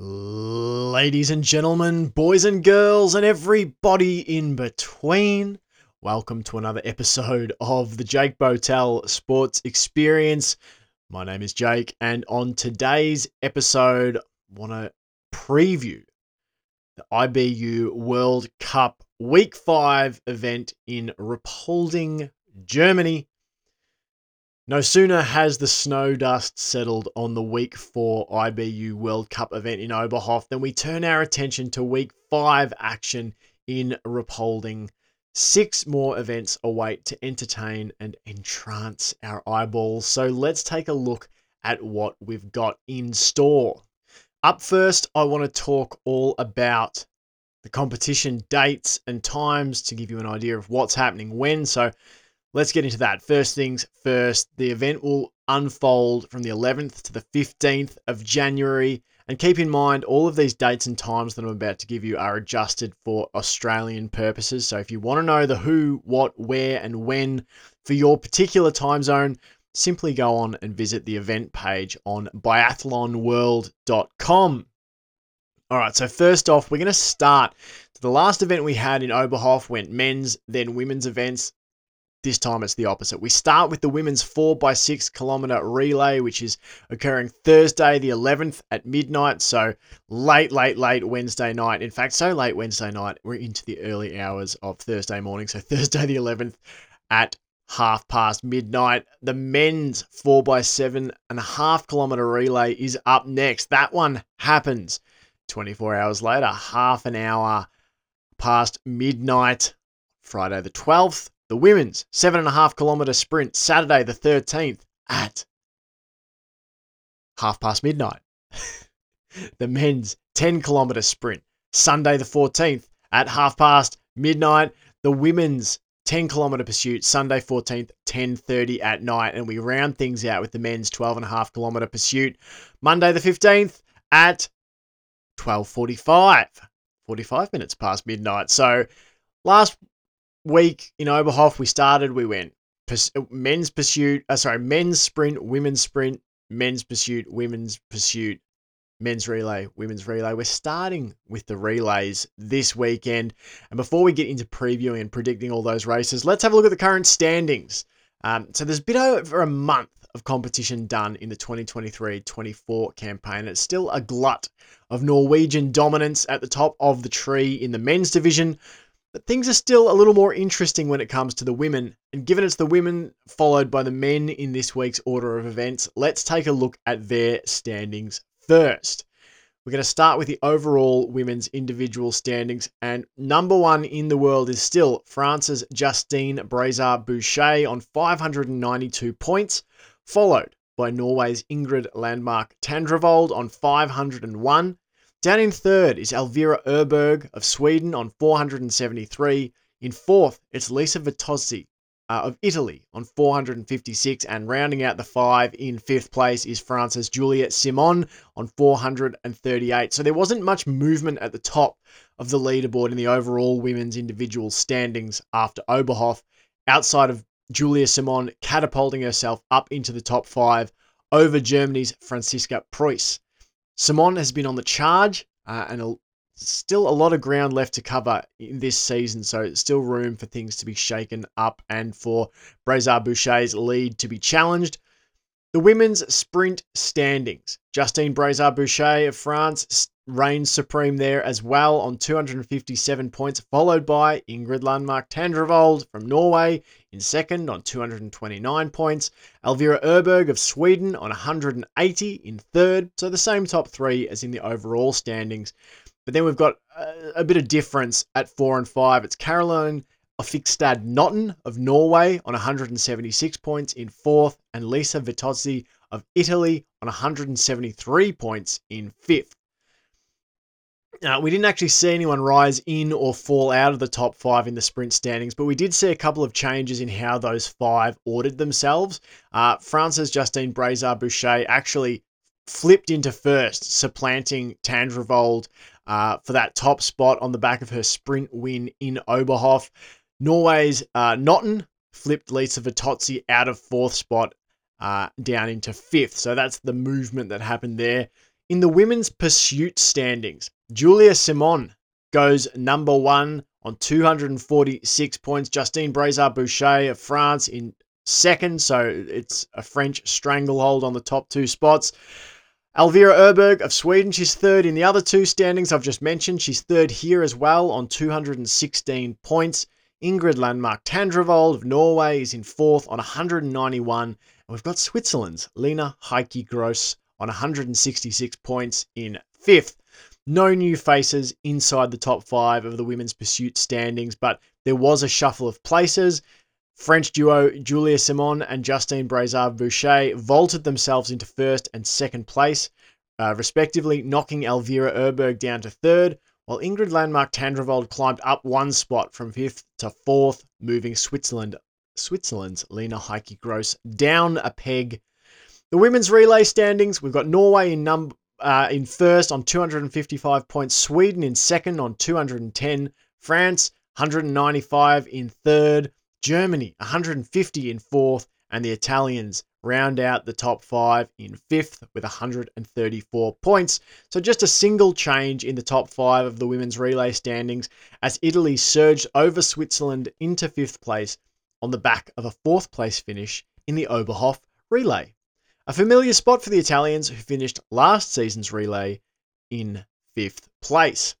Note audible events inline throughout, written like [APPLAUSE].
Ladies and gentlemen, boys and girls, and everybody in between, welcome to another episode of the Jake Botel Sports Experience. My name is Jake, and on today's episode, I want to preview the IBU World Cup Week 5 event in Ruhpolding, Germany. No sooner has the snow dust settled on the week four IBU World Cup event in Oberhof than we turn our attention to week five action in Ruhpolding. Six more events await to entertain and entrance our eyeballs. So let's take a look at what we've got in store. Up first, I want to talk all about the competition dates and times to give you an idea of what's happening when. So let's get into that. First things first, the event will unfold from the 11th to the 15th of January. And keep in mind, all of these dates and times that I'm about to give you are adjusted for Australian purposes. So if you want to know the who, what, where, and when for your particular time zone, simply go on and visit the event page on biathlonworld.com. All right, so first off, we're going to start. The last event we had in Oberhof went men's, then women's events. This time it's the opposite. We start with the women's 4x6 kilometer relay, which is occurring Thursday, the 11th at midnight. So late, late, late Wednesday night. In fact, so late Wednesday night, we're into the early hours of Thursday morning. So [LAUGHS] Thursday, the 11th at half past midnight. The men's 4x7 and a half kilometer relay is up next. That one happens 24 hours later, half an hour past midnight, Friday the 12th. The women's seven and a half kilometre sprint, Saturday the 13th at half past midnight. [LAUGHS] the men's 10 kilometre sprint, Sunday the 14th at half past midnight. The women's 10 kilometre pursuit, Sunday 14th, 10.30 at night. And we round things out with the men's 12 and kilometre pursuit, Monday the 15th at 12.45. 45 minutes past midnight. So last week in Oberhof, we started, we went men's pursuit, uh, sorry, men's sprint, women's sprint, men's pursuit, women's pursuit, men's relay, women's relay. We're starting with the relays this weekend. And before we get into previewing and predicting all those races, let's have a look at the current standings. Um, so there's bit over a month of competition done in the 2023-24 campaign. It's still a glut of Norwegian dominance at the top of the tree in the men's division, but things are still a little more interesting when it comes to the women. And given it's the women followed by the men in this week's order of events, let's take a look at their standings first. We're going to start with the overall women's individual standings. And number one in the world is still France's Justine Braisaz Bouchet on 592 points, followed by Norway's Ingrid Landmark Tandrevold on 501. Down in third is Elvira Öberg of Sweden on 473. In fourth, it's Lisa Vitozzi uh, of Italy on 456. And rounding out the five in fifth place is France's Juliette Simon on 438. So there wasn't much movement at the top of the leaderboard in the overall women's individual standings after Oberhof, outside of Julia Simon catapulting herself up into the top five over Germany's Franziska Preuss. Simon has been on the charge uh, and a, still a lot of ground left to cover in this season, so still room for things to be shaken up and for Braisaz Bouchet's lead to be challenged. The women's sprint standings. Justine Braisaz Bouchet of France reigns supreme there as well on 257 points, followed by Ingrid Landmark Tandrevold from Norway in second on 229 points, Elvira Öberg of Sweden on 180 in third, so the same top three as in the overall standings. But then we've got a, a bit of difference at four and five. It's Karoline Offigstad Knotten of Norway on 176 points in fourth, and Lisa Vitozzi of Italy on 173 points in fifth. Uh, we didn't actually see anyone rise in or fall out of the top five in the sprint standings, but we did see a couple of changes in how those five ordered themselves. Uh, France's Justine Braisaz Bouchet actually flipped into first, supplanting Tandrevold uh, for that top spot on the back of her sprint win in Oberhof. Norway's uh, Knotten flipped Lisa Vitozzi out of fourth spot uh, down into fifth. So that's the movement that happened there In the women's pursuit standings, Julia Simon goes number one on 246 points. Justine Braisaz Bouchet of France in second, so it's a French stranglehold on the top two spots. Elvira Öberg of Sweden, she's third in the other two standings I've just mentioned. She's third here as well on 216 points. Ingrid Landmark Tandrevold of Norway is in fourth on 191. And we've got Switzerland's Lena Häcki Gross on 166 points in fifth. No new faces inside the top five of the women's pursuit standings, but there was a shuffle of places. French duo Julia Simon and Justine Braisaz Bouchet vaulted themselves into first and second place, uh, respectively, knocking Elvira Öberg down to third, while Ingrid Landmark Tandrevold climbed up one spot from fifth to fourth, moving Switzerland Switzerland's Lena Häcki Gross down a peg. The women's relay standings, we've got Norway in number uh, in first on 255 points, Sweden in second on 210, France 195 in third, Germany 150 in fourth, and the Italians round out the top five in fifth with 134 points. So just a single change in the top five of the women's relay standings as Italy surged over Switzerland into fifth place on the back of a fourth place finish in the Oberhof relay. A familiar spot for the Italians who finished last season's relay in fifth place.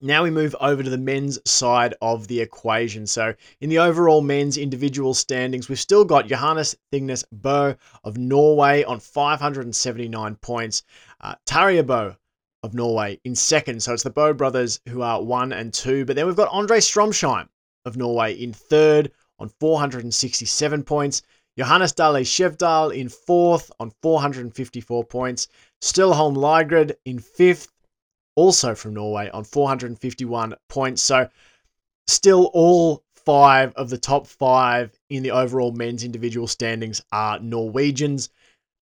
Now we move over to the men's side of the equation. So, in the overall men's individual standings, we've still got Johannes Thingnes Bo of Norway on 579 points. Uh, Tarjei Bø of Norway in second. So, it's the Bo brothers who are one and two. But then we've got Andre Stromsheim of Norway in third on 467 points. Johannes Dale Skjevdal in fourth on 454 points. Sturla Holm Lægreid in fifth also from Norway, on 451 points. So, still all five of the top five in the overall men's individual standings are Norwegians.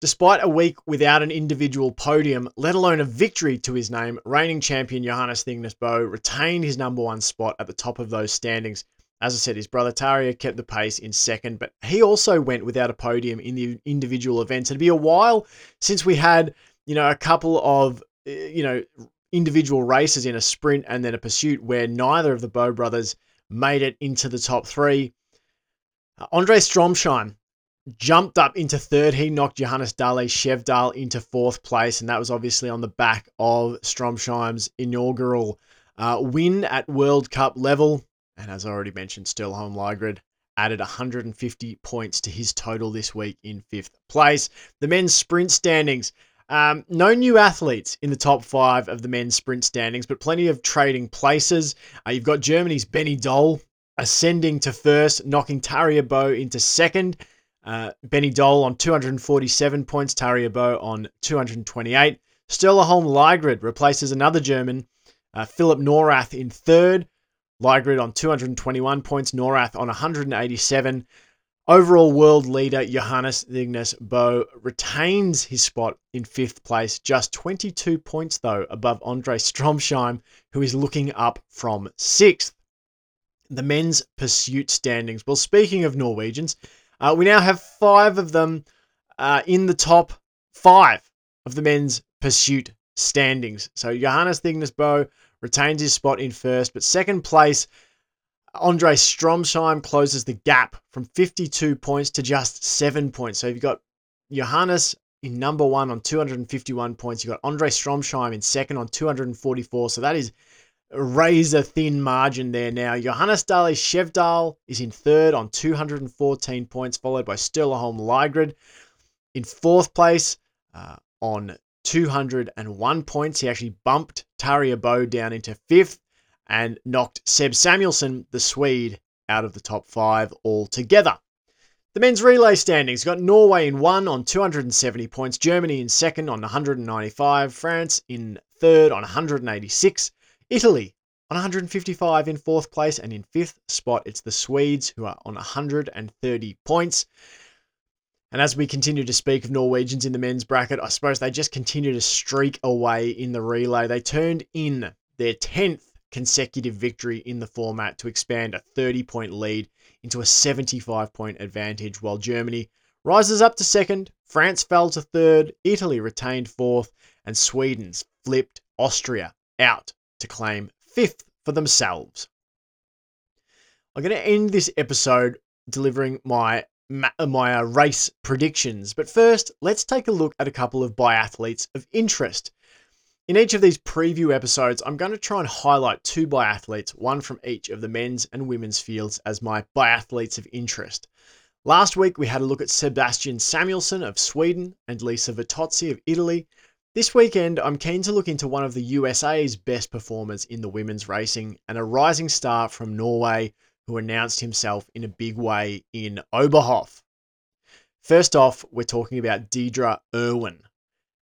Despite a week without an individual podium, let alone a victory to his name, reigning champion Johannes Thingnes Bø retained his number one spot at the top of those standings. As I said, his brother Tarjei kept the pace in second, but he also went without a podium in the individual events. It'd be a while since we had, you know, a couple of, eh, you know, individual races in a sprint and then a pursuit where neither of the Bø brothers made it into the top three. Uh, Andre Stromsheim jumped up into third. He knocked Johannes Dale Skjevdal into fourth place, and that was obviously on the back of Stromsheim's inaugural uh, win at World Cup level. And as I already mentioned, Sturla Holm Lægreid added 150 points to his total this week in fifth place. The men's sprint standings. Um, no new athletes in the top five of the men's sprint standings, but plenty of trading places. Uh, you've got Germany's Benny Doll ascending to first, knocking Tarjei Bø into second. Uh, Benny Doll on 247 points, Tarjei Bø on 228. Sturla Holm Lægreid replaces another German, uh, Philip Nawrath in third. Lægreid on 221 points, Nawrath on 187. Overall world leader Johannes Thingnes Bo retains his spot in fifth place, just 22 points though above Andre Stromsheim, who is looking up from sixth. The men's pursuit standings. Well, speaking of Norwegians, uh, we now have five of them uh, in the top five of the men's pursuit standings. So Johannes Thingnes Bø retains his spot in first, but second place Andre Stromsheim closes the gap from 52 points to just seven points. So you've got Johannes in number one on 251 points. You've got Andre Stromsheim in second on 244. So that is a razor thin margin there now. Johannes Dale Skjevdal is in third on 214 points, followed by Sturla Holm Lægreid in fourth place uh, on 201 points. He actually bumped Tarjei Bø down into fifth and knocked Seb Samuelsson, the Swede, out of the top five altogether. The men's relay standings got Norway in one on 270 points, Germany in second on 195, France in third on 186, Italy on 155 in fourth place, and in fifth spot it's the Swedes who are on 130 points. And as we continue to speak of Norwegians in the men's bracket, I suppose they just continue to streak away in the relay. They turned in their 10th consecutive victory in the format to expand a 30 point lead into a 75 point advantage, while Germany rises up to second, France fell to third, Italy retained fourth, and Sweden's flipped Austria out to claim fifth for themselves. I'm going to end this episode delivering my my uh, race predictions, but first, let's take a look at a couple of biathletes of interest. In each of these preview episodes, I'm going to try and highlight two biathletes, one from each of the men's and women's fields, as my biathletes of interest. Last week, we had a look at Sebastian Samuelsson of Sweden and Lisa Vitozzi of Italy. This weekend, I'm keen to look into one of the USA's best performers in the women's racing and a rising star from Norway who announced himself in a big way in Oberhof. First off, we're talking about Deedra Irwin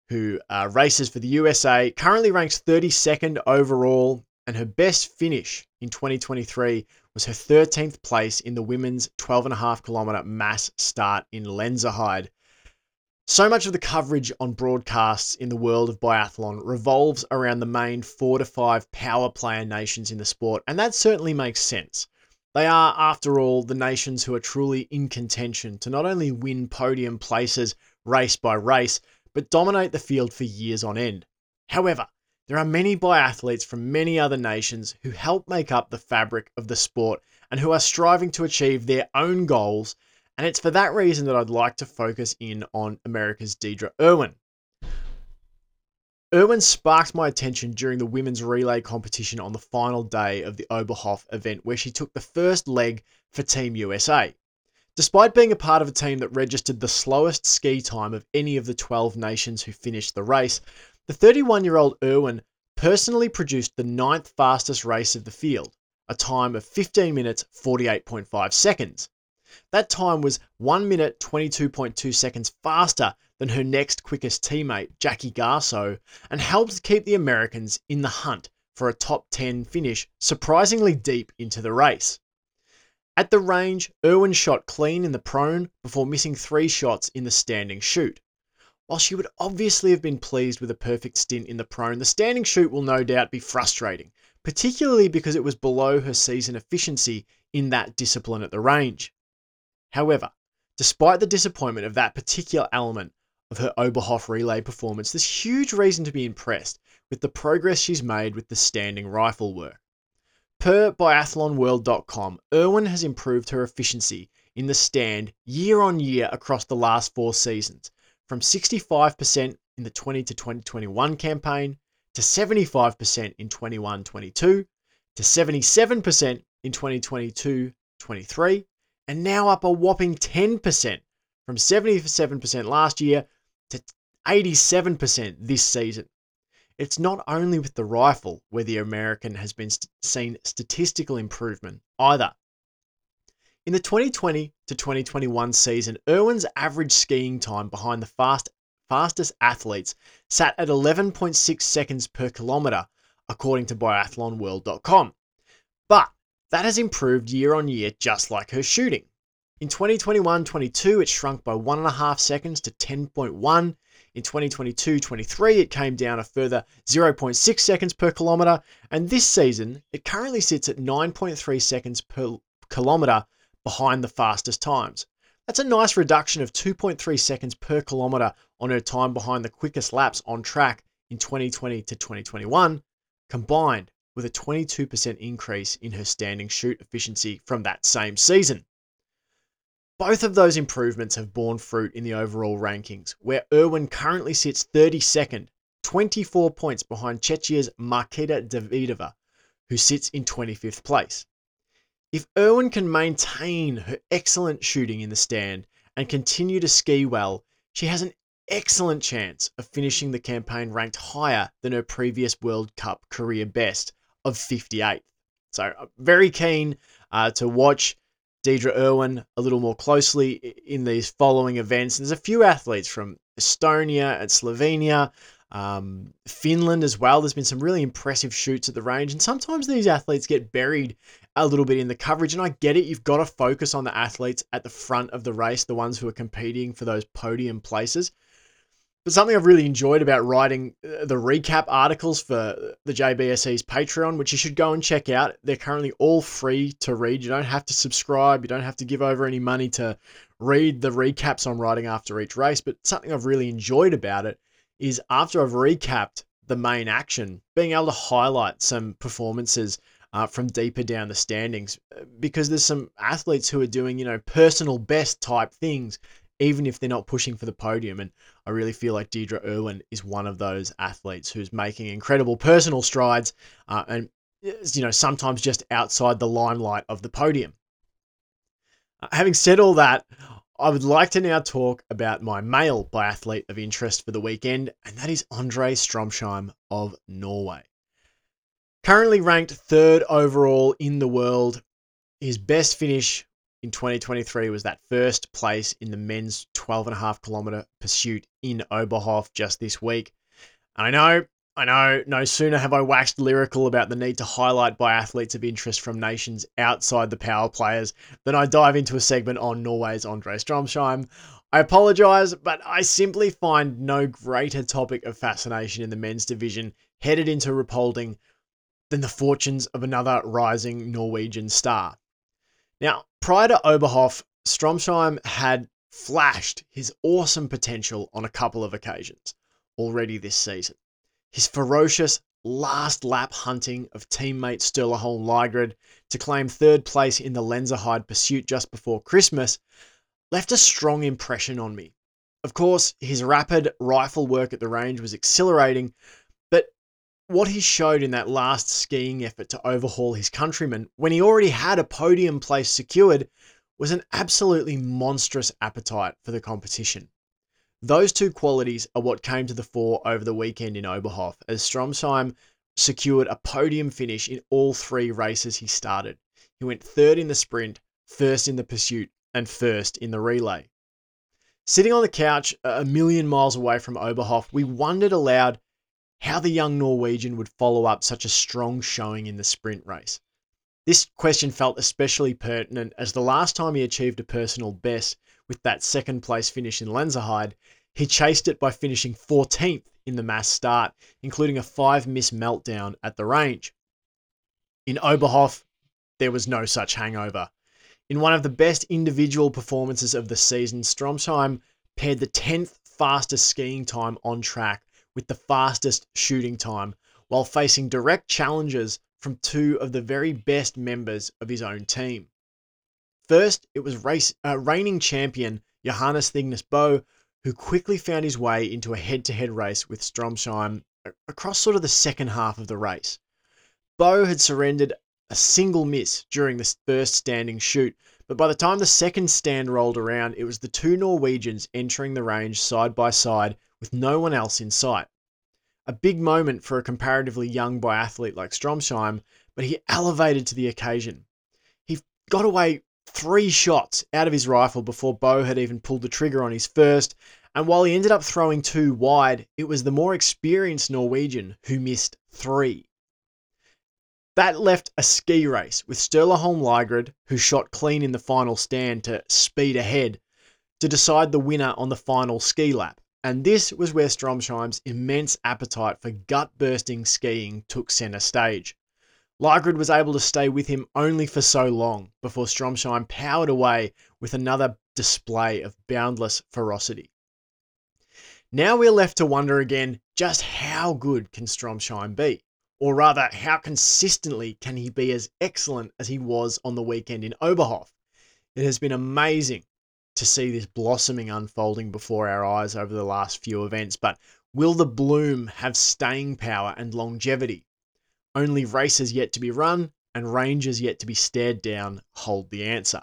who uh, races for the USA, currently ranks 32nd overall, and her best finish in 2023 was her 13th place in the women's 12.5 kilometer mass start in Lenzerheide. So much of the coverage on broadcasts in the world of biathlon revolves around the main four to five power player nations in the sport, and that certainly makes sense. They are, after all, the nations who are truly in contention to not only win podium places race by race, but dominate the field for years on end. However, there are many biathletes from many other nations who help make up the fabric of the sport and who are striving to achieve their own goals, and it's for that reason that I'd like to focus in on America's Deedra Irwin. Irwin sparked my attention during the women's relay competition on the final day of the Oberhof event, where she took the first leg for Team USA. Despite being a part of a team that registered the slowest ski time of any of the 12 nations who finished the race, the 31 year old Irwin personally produced the ninth fastest race of the field, a time of 15 minutes 48.5 seconds. That time was 1 minute 22.2 seconds faster than her next quickest teammate, Jackie Garso, and helped keep the Americans in the hunt for a top 10 finish surprisingly deep into the race. At the range, Irwin shot clean in the prone before missing three shots in the standing shoot. While she would obviously have been pleased with a perfect stint in the prone, the standing shoot will no doubt be frustrating, particularly because it was below her season efficiency in that discipline at the range. However, despite the disappointment of that particular element of her Oberhof relay performance, there's huge reason to be impressed with the progress she's made with the standing rifle work. Per biathlonworld.com, Irwin has improved her efficiency in the stand year on year across the last four seasons, from 65% in the 20 to 2021 campaign to 75% in 21 22 to 77% in 2022 23, and now up a whopping 10% from 77% last year to 87% this season. It's not only with the rifle where the American has been st- seen statistical improvement either. In the 2020 to 2021 season, Irwin's average skiing time behind the fast, fastest athletes sat at 11.6 seconds per kilometre, according to biathlonworld.com. But that has improved year on year, just like her shooting. In 2021 22, it shrunk by 1.5 seconds to 10.1. In 2022 23, it came down a further 0.6 seconds per kilometre, and this season, it currently sits at 9.3 seconds per kilometre behind the fastest times. That's a nice reduction of 2.3 seconds per kilometre on her time behind the quickest laps on track in 2020 to 2021, combined with a 22% increase in her standing shoot efficiency from that same season. Both of those improvements have borne fruit in the overall rankings, where Irwin currently sits 32nd, 24 points behind Czechia's Marketa Davidova, who sits in 25th place. If Irwin can maintain her excellent shooting in the stand and continue to ski well, she has an excellent chance of finishing the campaign ranked higher than her previous World Cup career best of 58th. So, uh, very keen uh, to watch Deedra Irwin a little more closely in these following events. There's a few athletes from Estonia and Slovenia, um, Finland as well. There's been some really impressive shoots at the range, and sometimes these athletes get buried a little bit in the coverage. And I get it, you've got to focus on the athletes at the front of the race, the ones who are competing for those podium places. But something I've really enjoyed about writing uh, the recap articles for the JBSE's Patreon, which you should go and check out. They're currently all free to read. You don't have to subscribe. You don't have to give over any money to read the recaps I'm writing after each race. But something I've really enjoyed about it is after I've recapped the main action, being able to highlight some performances uh, from deeper down the standings uh, because there's some athletes who are doing, you know, personal best type things, even if they're not pushing for the podium. And I really feel like Deedra Irwin is one of those athletes who's making incredible personal strides uh, and, you know, sometimes just outside the limelight of the podium. Uh, having said all that, I would like to now talk about my male biathlete of interest for the weekend, and that is Andre Stromsheim of Norway. Currently ranked third overall in the world, his best finish in 2023 was that first place in the men's 12.5 kilometer pursuit in Oberhof just this week. I know I know, no sooner have I waxed lyrical about the need to highlight biathletes of interest from nations outside the power players than I dive into a segment on Norway's Andre Stromsheim. I apologise, but I simply find no greater topic of fascination in the men's division headed into Ruhpolding than the fortunes of another rising Norwegian star. Now, prior to Oberhof, Stromsheim had flashed his awesome potential on a couple of occasions already this season. His ferocious last lap hunting of teammate Sturla Holm Lægreid to claim third place in the Lenzerheide pursuit just before Christmas left a strong impression on me. Of course, his rapid rifle work at the range was exhilarating, what he showed in that last skiing effort to overhaul his countrymen when he already had a podium place secured was an absolutely monstrous appetite for the competition. Those two qualities are what came to the fore over the weekend in Oberhof as Stromsheim secured a podium finish in all three races he started. He went third in the sprint, first in the pursuit, and first in the relay. Sitting on the couch a million miles away from Oberhof, we wondered aloud how the young Norwegian would follow up such a strong showing in the sprint race. This question felt especially pertinent as the last time he achieved a personal best with that second place finish in Lenzerheide, he chased it by finishing 14th in the mass start, including a five miss meltdown at the range. In Oberhof, there was no such hangover. In one of the best individual performances of the season, Stromsheim paired the 10th fastest skiing time on track with the fastest shooting time, while facing direct challenges from two of the very best members of his own team. First, it was race, uh, reigning champion Johannes Thingnes Bø, who quickly found his way into a head to head race with Stromsheim across sort of the second half of the race. Bø had surrendered a single miss during the first standing shoot, but by the time the second stand rolled around, it was the two Norwegians entering the range side by side with no one else in sight. A big moment for a comparatively young biathlete like Stromsheim, but he elevated to the occasion. He got away three shots out of his rifle before Bø had even pulled the trigger on his first, and while he ended up throwing two wide, it was the more experienced Norwegian who missed three. That left a ski race with Sturla Holm Lægreid, who shot clean in the final stand to speed ahead, to decide the winner on the final ski lap. And this was where Stromsheim's immense appetite for gut bursting skiing took centre stage. Lægreid was able to stay with him only for so long before Stromsheim powered away with another display of boundless ferocity. Now we're left to wonder again just how good can Stromsheim be? Or rather, how consistently can he be as excellent as he was on the weekend in Oberhof? It has been amazing to see this blossoming unfolding before our eyes over the last few events, but will the bloom have staying power and longevity? Only races yet to be run and ranges yet to be stared down hold the answer.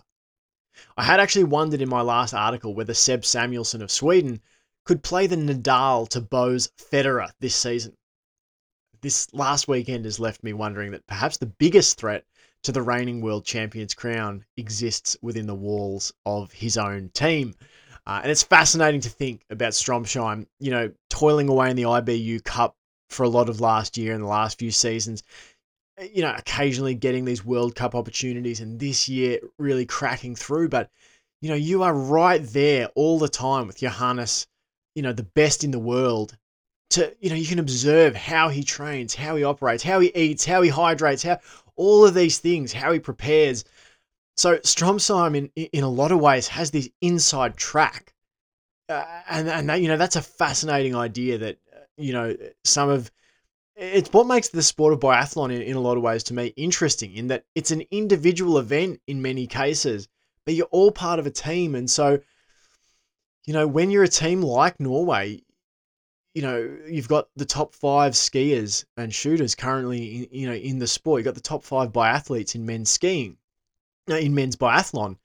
I had actually wondered in my last article whether Seb Samuelsson of Sweden could play the Nadal to Bø's Federer this season. This last weekend has left me wondering that perhaps the biggest threat to the reigning world champion's crown exists within the walls of his own team. Uh, and it's fascinating to think about Stromsheim, you know, toiling away in the IBU Cup for a lot of last year and the last few seasons. Eh, you know, occasionally getting these World Cup opportunities and this year really cracking through. But, you know, you are right there all the time with Johannes, you know, the best in the world. To, you know, you can observe how he trains, how he operates, how he eats, how he hydrates, how all of these things, how he prepares. So Stromsheim, in, in a lot of ways, has this inside track uh, and and that, you know that's a fascinating idea that uh, you know some of it's what makes the sport of biathlon in, in a lot of ways to me interesting in that it's an individual event in many cases but you're all part of a team and so you know when you're a team like norway you know you've got the top five skiers and shooters currently in, you know in the sport you've got the top five biathletes in men's skiing uh, in men's biathlon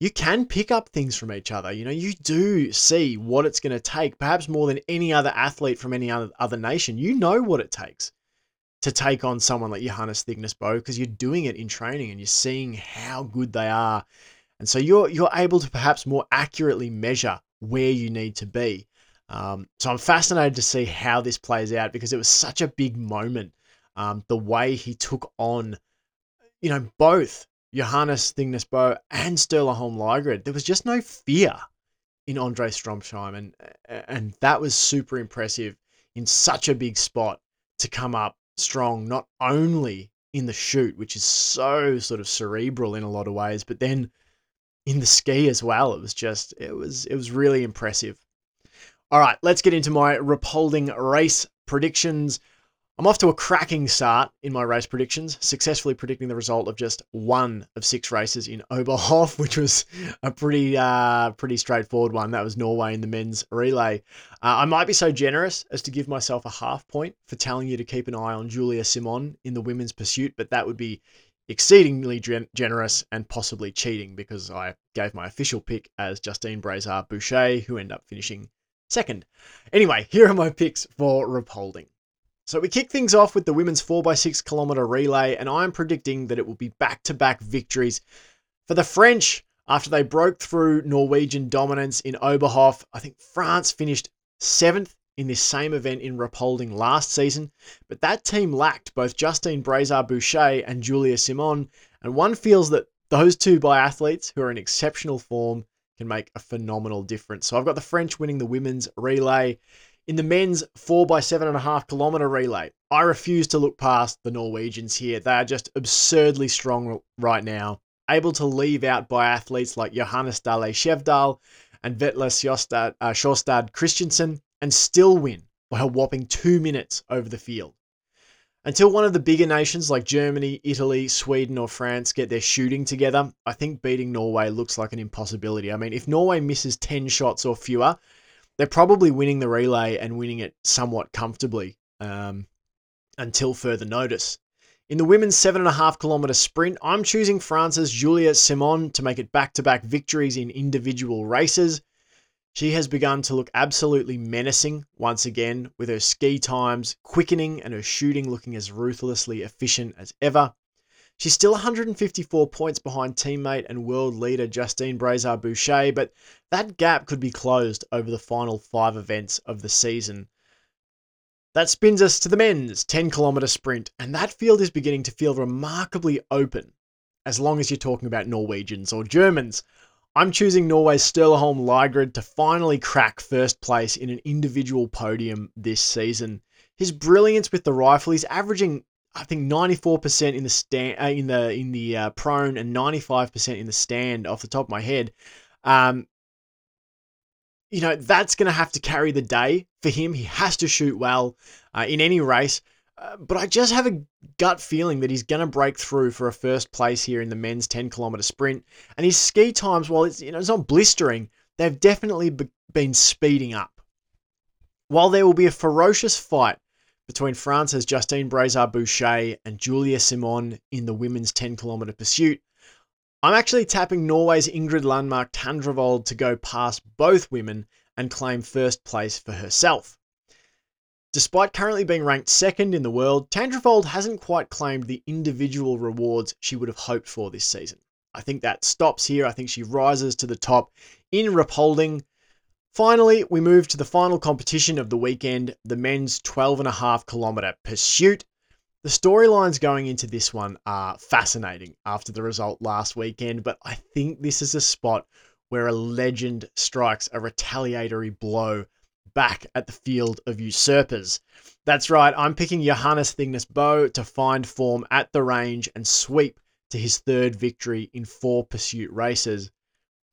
you can pick up things from each other. You know, you do see what it's going to take, perhaps more than any other athlete from any other, other nation. You know what it takes to take on someone like Johannes Thingnes Bo because you're doing it in training and you're seeing how good they are. And so you're you're able to perhaps more accurately measure where you need to be. Um, so I'm fascinated to see how this plays out because it was such a big moment. Um, the way he took on, you know, both Johannes Thingnes Bo and Sturla Holm Lægreid, there was just no fear in Andre Stromsheim. And, and that was super impressive in such a big spot to come up strong, not only in the shoot, which is so sort of cerebral in a lot of ways, but then in the ski as well. It was just, it was, it was really impressive. All right, let's get into my Ruhpolding race predictions. I'm off to a cracking start in my race predictions, successfully predicting the result of just one of six races in Oberhof, [LAUGHS] which was a pretty uh, pretty straightforward one. That was Norway in the men's relay. Uh, I might be so generous as to give myself a half point for telling you to keep an eye on Julia Simon in the women's pursuit, but that would be exceedingly gen- generous and possibly cheating because I gave my official pick as Justine Braisaz Bouchet, who ended up finishing second. Anyway, here are my picks for Ruhpolding. So we kick things off with the women's 4x6 kilometer relay, and I'm predicting that it will be back to back victories for the French after they broke through Norwegian dominance in Oberhof. I think France finished seventh in this same event in Ruhpolding last season, but that team lacked both Justine Braisaz Bouchet and Julia Simon, and one feels that those two biathletes who are in exceptional form can make a phenomenal difference. So I've got the French winning the women's relay. In the men's four by seven and a half kilometer relay, I refuse to look past the Norwegians here. They are just absurdly strong right now, able to leave out biathletes like Johannes Dale Skjevdal and Vetle Sjostad, uh, Sjostad Christensen and still win by a whopping two minutes over the field. Until one of the bigger nations like Germany, Italy, Sweden, or France get their shooting together, I think beating Norway looks like an impossibility. I mean, if Norway misses 10 shots or fewer, they're probably winning the relay and winning it somewhat comfortably um, until further notice. In the women's seven and a half kilometer sprint, I'm choosing France's Julia Simon to make it back to back victories in individual races. She has begun to look absolutely menacing once again, with her ski times quickening and her shooting looking as ruthlessly efficient as ever. She's still 154 points behind teammate and world leader Justine Braisaz Bouchet, but that gap could be closed over the final five events of the season. That spins us to the men's 10 kilometre sprint, and that field is beginning to feel remarkably open, as long as you're talking about Norwegians or Germans. I'm choosing Norway's Sturla Holm Lægreid to finally crack first place in an individual podium this season. His brilliance with the rifle, he's averaging I think 94% in the stand uh, in the in the uh, prone and 95% in the stand off the top of my head. Um, you know that's going to have to carry the day for him. He has to shoot well uh, in any race. But I just have a gut feeling that he's going to break through for a first place here in the men's 10 kilometer sprint. And his ski times, while it's you know it's not blistering, they've definitely be- been speeding up. While there will be a ferocious fight between France's Justine Braisaz Bouchet and Julia Simon in the women's 10 kilometre pursuit. I'm actually tapping Norway's Ingrid Landmark Tandrevold to go past both women and claim first place for herself. Despite currently being ranked second in the world, Tandrevold hasn't quite claimed the individual rewards she would have hoped for this season. I think that stops here. I think she rises to the top in Ruhpolding Finally, we move to the final competition of the weekend, the men's 12.5 kilometre pursuit. The storylines going into this one are fascinating after the result last weekend, but I think this is a spot where a legend strikes a retaliatory blow back at the field of usurpers. That's right, I'm picking Johannes Thingnes Bo to find form at the range and sweep to his third victory in four pursuit races.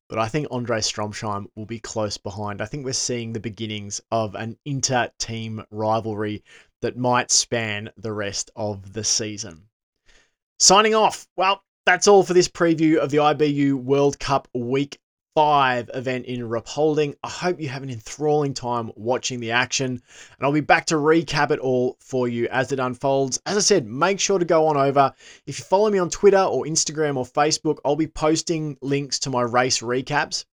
but I think Andre Stromsheim will be close behind. I think we're seeing the beginnings of an inter team rivalry that might span the rest of the season. Signing off. Well, that's all for this preview of the IBU World Cup Week 5 event in Ruhpolding. I hope you have an enthralling time watching the action, and I'll be back to recap it all for you as it unfolds. As I said, make sure to go on over. If you follow me on Twitter or Instagram or Facebook, I'll be posting links to my race recaps.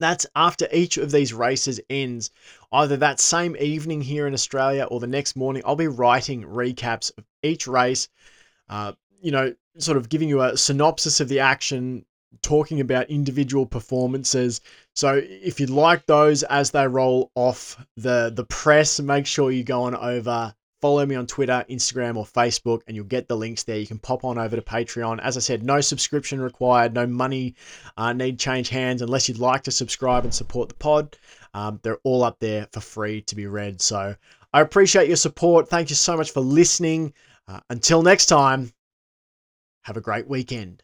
That's after each of these races ends, either that same evening here in Australia or the next morning. I'll be writing recaps of each race, uh, you know, sort of giving you a synopsis of the action, talking about individual performances. So if you like those as they roll off the the press, make sure you go on over follow me on Twitter, Instagram, or Facebook, and you'll get the links there. You can pop on over to Patreon. As I said, no subscription required, no money uh, need change hands unless you'd like to subscribe and support the pod. Um, they're all up there for free to be read. So I appreciate your support. Thank you so much for listening. Uh, until next time, have a great weekend.